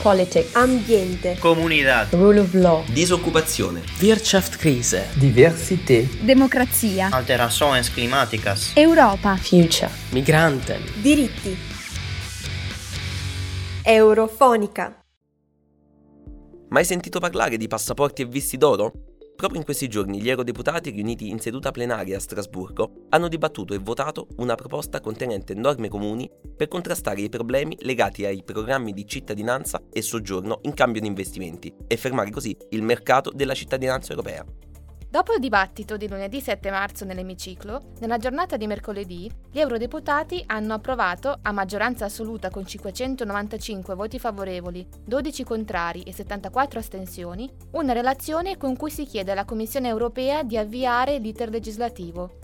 Politics, ambiente, comunità, rule of law, disoccupazione, Wirtschaftskrise, diversità, democrazia, alterações climáticas, Europa, future, migranten, diritti. Eurofonica. Mai sentito parlare di passaporti e visti d'oro? Proprio in questi giorni gli eurodeputati riuniti in seduta plenaria a Strasburgo hanno dibattuto e votato una proposta contenente norme comuni per contrastare i problemi legati ai programmi di cittadinanza e soggiorno in cambio di investimenti e fermare così il mercato della cittadinanza europea. Dopo il dibattito di lunedì 7 marzo nell'emiciclo, nella giornata di mercoledì, gli eurodeputati hanno approvato, a maggioranza assoluta con 595 voti favorevoli, 12 contrari e 74 astensioni, una relazione con cui si chiede alla Commissione europea di avviare l'iter legislativo.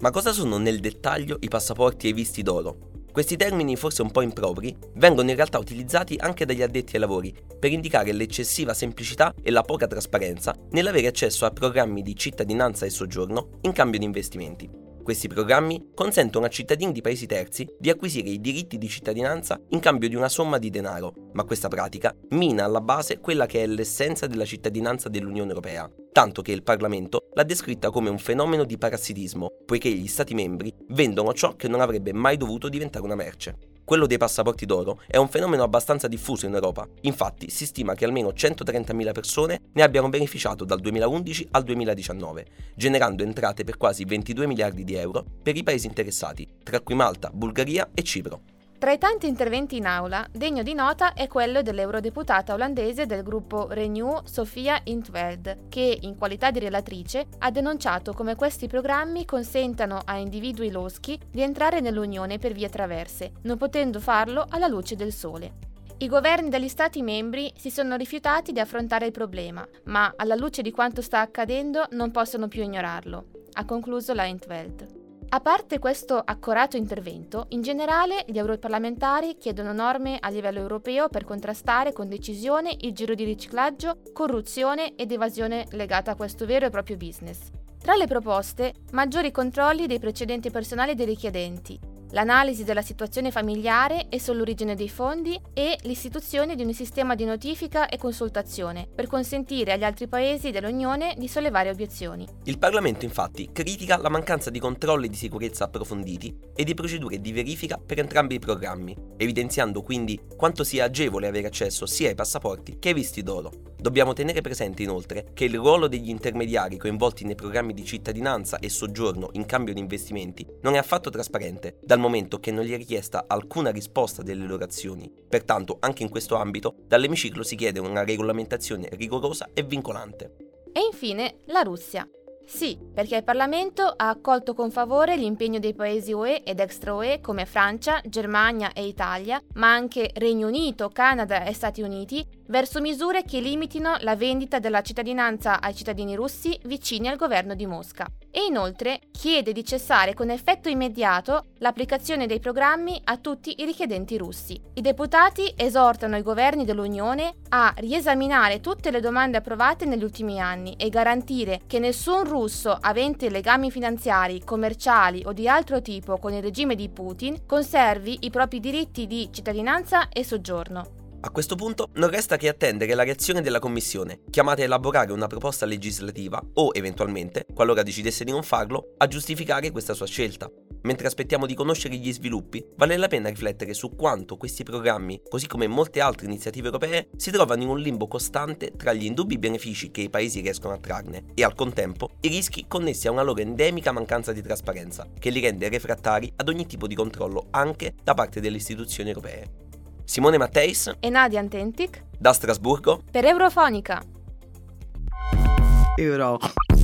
Ma cosa sono nel dettaglio i passaporti e i visti d'oro? Questi termini, forse un po' impropri, vengono in realtà utilizzati anche dagli addetti ai lavori per indicare l'eccessiva semplicità e la poca trasparenza nell'avere accesso a programmi di cittadinanza e soggiorno in cambio di investimenti. Questi programmi consentono a cittadini di paesi terzi di acquisire i diritti di cittadinanza in cambio di una somma di denaro, ma questa pratica mina alla base quella che è l'essenza della cittadinanza dell'Unione Europea, tanto che il Parlamento l'ha descritta come un fenomeno di parassitismo, poiché gli Stati membri vendono ciò che non avrebbe mai dovuto diventare una merce. Quello dei passaporti d'oro è un fenomeno abbastanza diffuso in Europa, infatti si stima che almeno 130.000 persone ne abbiano beneficiato dal 2011 al 2019, generando entrate per quasi 22 miliardi di euro per i paesi interessati, tra cui Malta, Bulgaria e Cipro. Tra i tanti interventi in aula, degno di nota è quello dell'eurodeputata olandese del gruppo Renew Sofia Intveld, che, in qualità di relatrice, ha denunciato come questi programmi consentano a individui loschi di entrare nell'Unione per vie traverse, non potendo farlo alla luce del sole. I governi degli Stati membri si sono rifiutati di affrontare il problema, ma alla luce di quanto sta accadendo non possono più ignorarlo, ha concluso la Intveld. A parte questo accorato intervento, in generale gli europarlamentari chiedono norme a livello europeo per contrastare con decisione il giro di riciclaggio, corruzione ed evasione legata a questo vero e proprio business. Tra le proposte, maggiori controlli dei precedenti personali dei richiedenti, l'analisi della situazione familiare e sull'origine dei fondi e l'istituzione di un sistema di notifica e consultazione per consentire agli altri paesi dell'Unione di sollevare obiezioni. Il Parlamento infatti critica la mancanza di controlli di sicurezza approfonditi e di procedure di verifica per entrambi i programmi, evidenziando quindi quanto sia agevole avere accesso sia ai passaporti che ai visti d'oro. Dobbiamo tenere presente inoltre che il ruolo degli intermediari coinvolti nei programmi di cittadinanza e soggiorno in cambio di investimenti non è affatto trasparente, dal momento che non gli è richiesta alcuna risposta delle loro azioni. Pertanto, anche in questo ambito, dall'emiciclo si chiede una regolamentazione rigorosa e vincolante. E infine la Russia. Sì, perché il Parlamento ha accolto con favore l'impegno dei paesi UE ed extra UE come Francia, Germania e Italia, ma anche Regno Unito, Canada e Stati Uniti, verso misure che limitino la vendita della cittadinanza ai cittadini russi vicini al governo di Mosca. E inoltre chiede di cessare con effetto immediato l'applicazione dei programmi a tutti i richiedenti russi. I deputati esortano i governi dell'Unione a riesaminare tutte le domande approvate negli ultimi anni e garantire che nessun russo avente legami finanziari, commerciali o di altro tipo con il regime di Putin conservi i propri diritti di cittadinanza e soggiorno. A questo punto non resta che attendere la reazione della Commissione, chiamata a elaborare una proposta legislativa o, eventualmente, qualora decidesse di non farlo, a giustificare questa sua scelta. Mentre aspettiamo di conoscere gli sviluppi, vale la pena riflettere su quanto questi programmi, così come molte altre iniziative europee, si trovano in un limbo costante tra gli indubbi benefici che i paesi riescono a trarne e al contempo i rischi connessi a una loro endemica mancanza di trasparenza, che li rende refrattari ad ogni tipo di controllo anche da parte delle istituzioni europee. Simone Matteis e Nadia Antentic da Strasburgo per Eurofonica. Eurofonica.